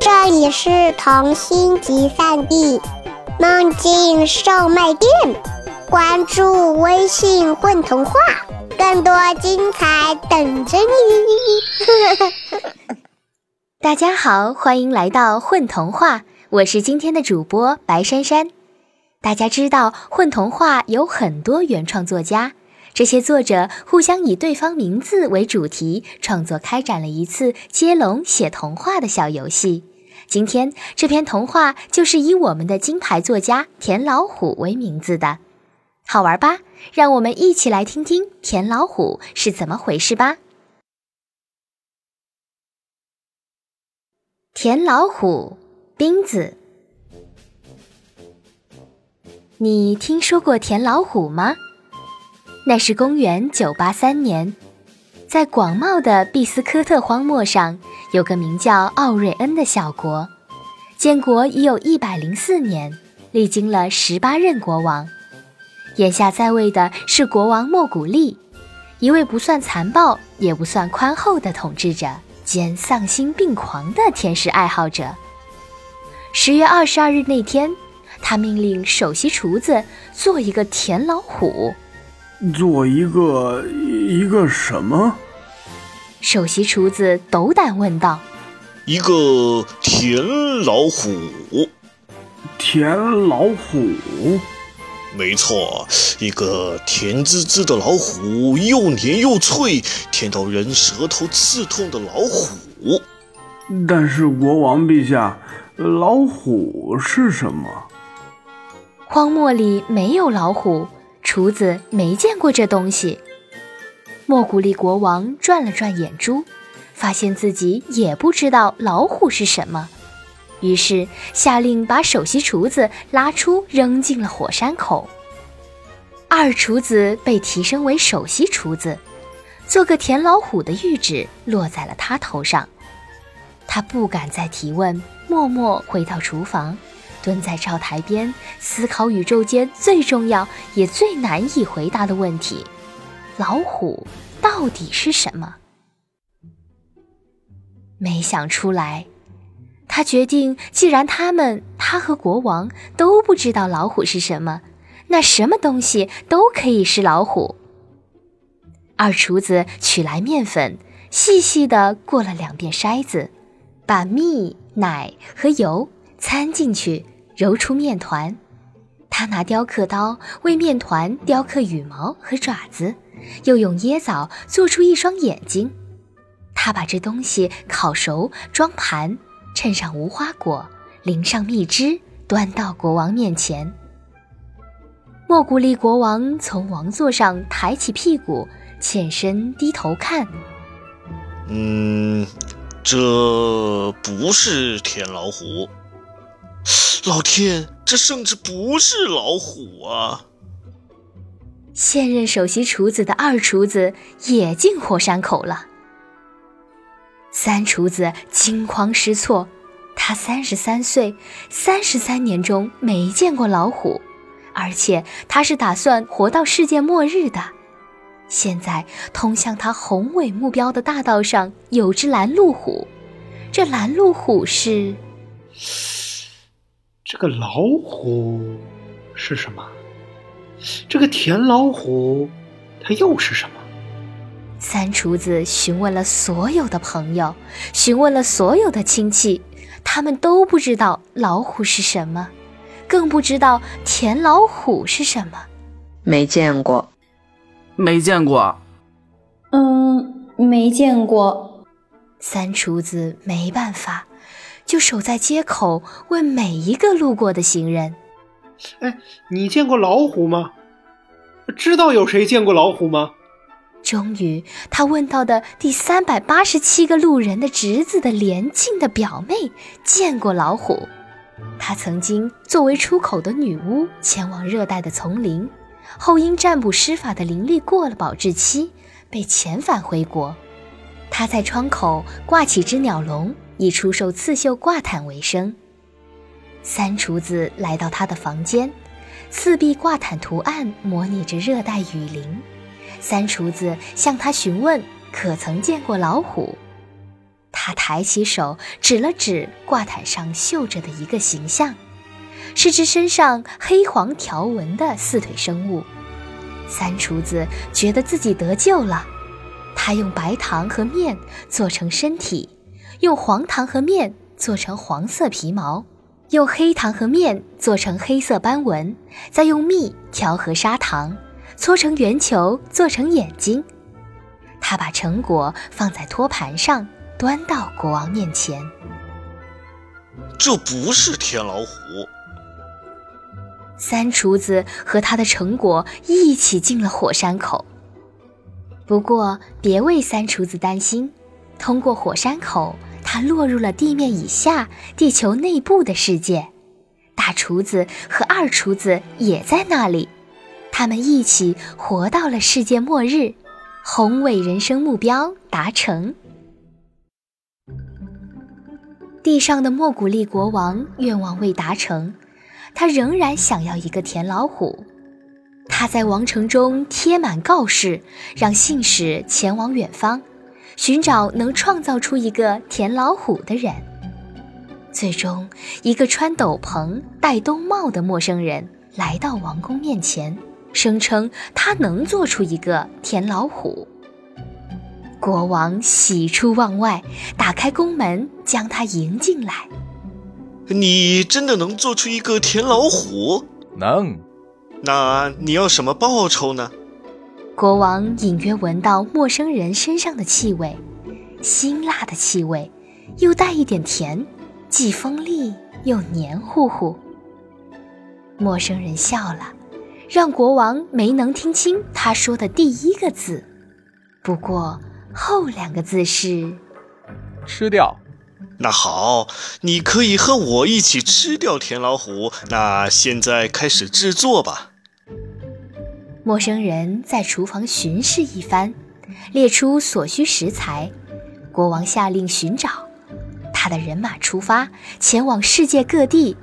这里是童心集散地，梦境售卖店。关注微信“混童话”，更多精彩等着你。大家好，欢迎来到“混童话”，我是今天的主播白珊珊。大家知道，混童话有很多原创作家。这些作者互相以对方名字为主题，创作开展了一次接龙写童话的小游戏。今天这篇童话就是以我们的金牌作家田老虎为名字的，好玩吧？让我们一起来听听田老虎是怎么回事吧。田老虎，冰子，你听说过田老虎吗？那是公元九八三年，在广袤的毕斯科特荒漠上，有个名叫奥瑞恩的小国，建国已有一百零四年，历经了十八任国王。眼下在位的是国王莫古利，一位不算残暴也不算宽厚的统治者兼丧心病狂的天使爱好者。十月二十二日那天，他命令首席厨子做一个田老虎。做一个一个什么？首席厨子斗胆问道：“一个田老虎。”田老虎？没错，一个甜滋滋的老虎，又黏又脆，甜到人舌头刺痛的老虎。但是国王陛下，老虎是什么？荒漠里没有老虎。厨子没见过这东西。莫古利国王转了转眼珠，发现自己也不知道老虎是什么，于是下令把首席厨子拉出，扔进了火山口。二厨子被提升为首席厨子，做个田老虎的谕旨落在了他头上。他不敢再提问，默默回到厨房。蹲在灶台边，思考宇宙间最重要也最难以回答的问题：老虎到底是什么？没想出来，他决定，既然他们他和国王都不知道老虎是什么，那什么东西都可以是老虎。二厨子取来面粉，细细的过了两遍筛子，把蜜、奶和油掺进去。揉出面团，他拿雕刻刀为面团雕刻羽毛和爪子，又用椰枣做出一双眼睛。他把这东西烤熟，装盘，衬上无花果，淋上蜜汁，端到国王面前。莫古利国王从王座上抬起屁股，欠身低头看。嗯，这不是田老虎。老天，这甚至不是老虎啊！现任首席厨子的二厨子也进火山口了。三厨子惊慌失措，他三十三岁，三十三年中没见过老虎，而且他是打算活到世界末日的。现在通向他宏伟目标的大道上有只拦路虎，这拦路虎是。这个老虎是什么？这个田老虎，它又是什么？三厨子询问了所有的朋友，询问了所有的亲戚，他们都不知道老虎是什么，更不知道田老虎是什么。没见过，没见过。嗯，没见过。三厨子没办法。就守在街口，问每一个路过的行人：“哎，你见过老虎吗？知道有谁见过老虎吗？”终于，他问到的第三百八十七个路人的侄子的连近的表妹见过老虎。她曾经作为出口的女巫前往热带的丛林，后因占卜施法的灵力过了保质期，被遣返回国。她在窗口挂起只鸟笼。以出售刺绣挂毯为生。三厨子来到他的房间，四壁挂毯图案模拟着热带雨林。三厨子向他询问可曾见过老虎，他抬起手指了指挂毯上绣着的一个形象，是只身上黑黄条纹的四腿生物。三厨子觉得自己得救了，他用白糖和面做成身体，用黄糖和面做成黄色皮毛，用黑糖和面做成黑色斑纹，再用蜜调和砂糖，搓成圆球做成眼睛。他把成果放在托盘上。端到国王面前，这不是天老虎。三厨子和他的成果一起进了火山口。不过，别为三厨子担心，通过火山口，他落入了地面以下、地球内部的世界。大厨子和二厨子也在那里，他们一起活到了世界末日，宏伟人生目标达成。地上的莫古利国王愿望未达成，他仍然想要一个田老虎。他在王城中贴满告示，让信使前往远方，寻找能创造出一个田老虎的人。最终，一个穿斗篷、戴冬帽的陌生人来到王宫面前，声称他能做出一个田老虎。国王喜出望外，打开宫门，将他迎进来。你真的能做出一个田老虎？能。那你要什么报酬呢？国王隐约闻到陌生人身上的气味，辛辣的气味，又带一点甜，既锋利又黏糊糊。陌生人笑了，让国王没能听清他说的第一个字。不过。后两个字是“吃掉”。那好，你可以和我一起吃掉田老虎。那现在开始制作吧。陌生人在厨房巡视一番，列出所需食材。国王下令寻找，他的人马出发，前往世界各地，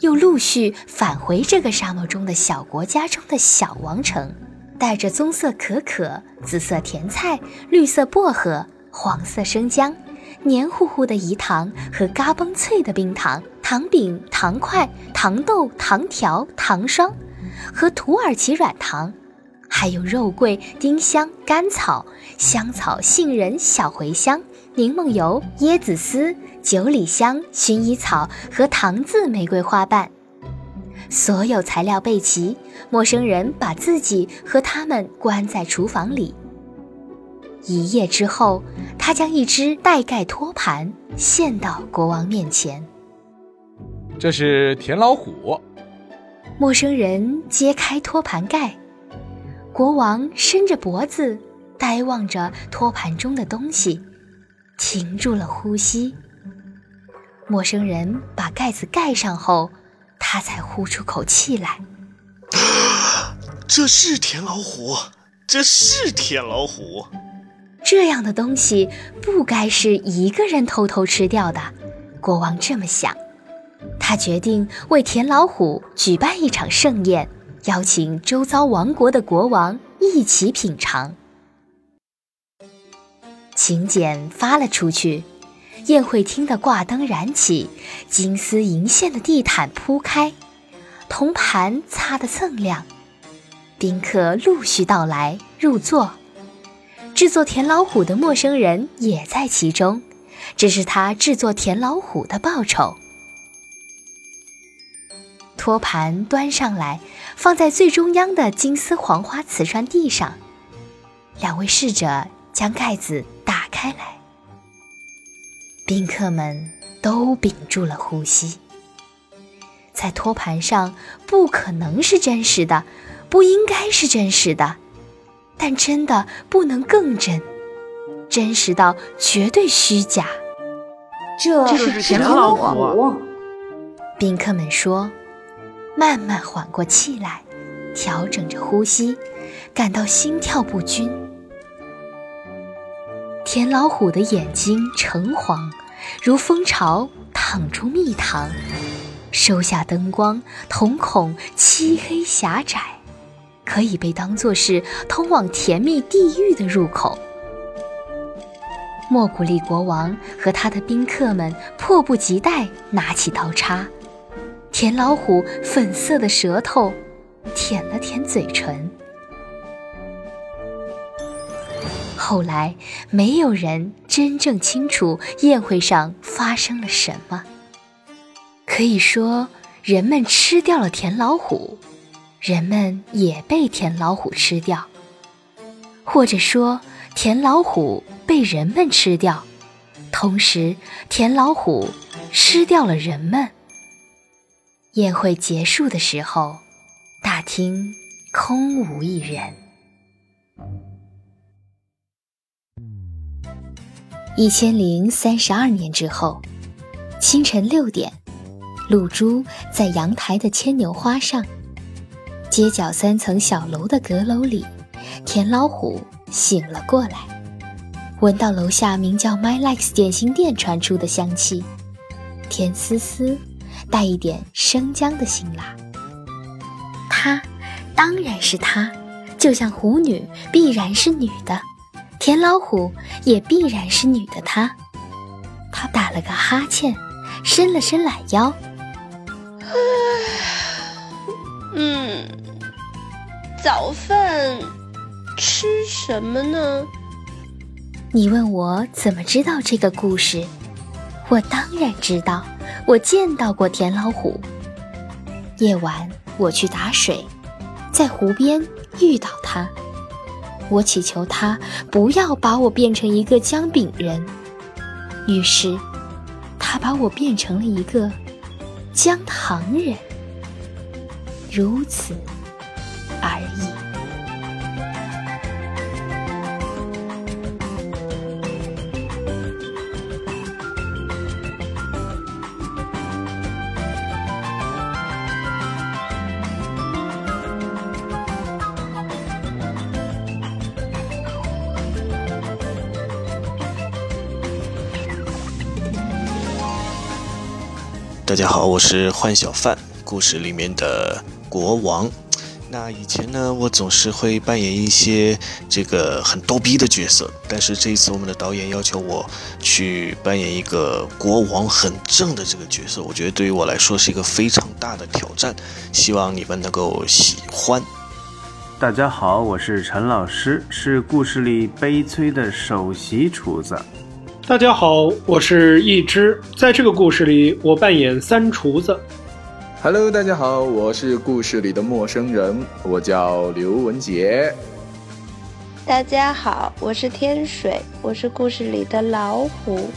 又陆续返回这个沙漠中的小国家中的小王城。带着棕色可可、紫色甜菜、绿色薄荷、黄色生姜、黏糊糊的饴糖和嘎嘣脆的冰糖、糖饼、糖块、糖豆、糖条、糖霜和土耳其软糖，还有肉桂、丁香、甘草、香草、杏仁、小茴香、柠檬油、椰子丝、九里香、薰衣草和糖渍玫瑰花瓣。所有材料备齐，陌生人把自己和他们关在厨房里。一夜之后，他将一只带盖托盘献到国王面前。这是田老虎。陌生人揭开托盘盖，国王伸着脖子，呆望着托盘中的东西，停住了呼吸。陌生人把盖子盖上后。他才呼出口气来。这是田老虎，这是田老虎。这样的东西不该是一个人偷偷吃掉的。国王这么想，他决定为田老虎举办一场盛宴，邀请周遭王国的国王一起品尝。请柬发了出去。宴会厅的挂灯燃起，金丝银线的地毯铺开，铜盘擦得锃亮，宾客陆续到来入座。制作田老虎的陌生人也在其中，这是他制作田老虎的报酬。托盘端上来，放在最中央的金丝黄花瓷砖地上。两位侍者将盖子打开来。宾客们都屏住了呼吸。在托盘上不可能是真实的，不应该是真实的，但真的不能更真，真实到绝对虚假。这是田老虎。宾客们说，慢慢缓过气来，调整着呼吸，感到心跳不均。田老虎的眼睛橙黄。如蜂巢淌出蜜糖，收下灯光，瞳孔漆黑狭窄，可以被当作是通往甜蜜地狱的入口。莫古利国王和他的宾客们迫不及待拿起刀叉，田老虎粉色的舌头舔了舔嘴唇。后来，没有人真正清楚宴会上发生了什么。可以说，人们吃掉了田老虎，人们也被田老虎吃掉，或者说，田老虎被人们吃掉，同时，田老虎吃掉了人们。宴会结束的时候，大厅空无一人。一千零三十二年之后，清晨六点，露珠在阳台的牵牛花上，街角三层小楼的阁楼里，田老虎醒了过来，闻到楼下名叫 My Likes 点心店传出的香气，甜丝丝，带一点生姜的辛辣。她，当然是她，就像虎女必然是女的。田老虎也必然是女的，她，她打了个哈欠，伸了伸懒腰。嗯，早饭吃什么呢？你问我怎么知道这个故事？我当然知道，我见到过田老虎。夜晚我去打水，在湖边遇到他。我祈求他不要把我变成一个姜饼人，于是，他把我变成了一个姜糖人，如此而已。大家好，我是幻小范，故事里面的国王。那以前呢，我总是会扮演一些这个很逗逼的角色，但是这一次我们的导演要求我去扮演一个国王很正的这个角色，我觉得对于我来说是一个非常大的挑战，希望你们能够喜欢。大家好，我是陈老师，是故事里悲催的首席厨子。大家好，我是一只，在这个故事里，我扮演三厨子。Hello，大家好，我是故事里的陌生人，我叫刘文杰。大家好，我是天水，我是故事里的老虎。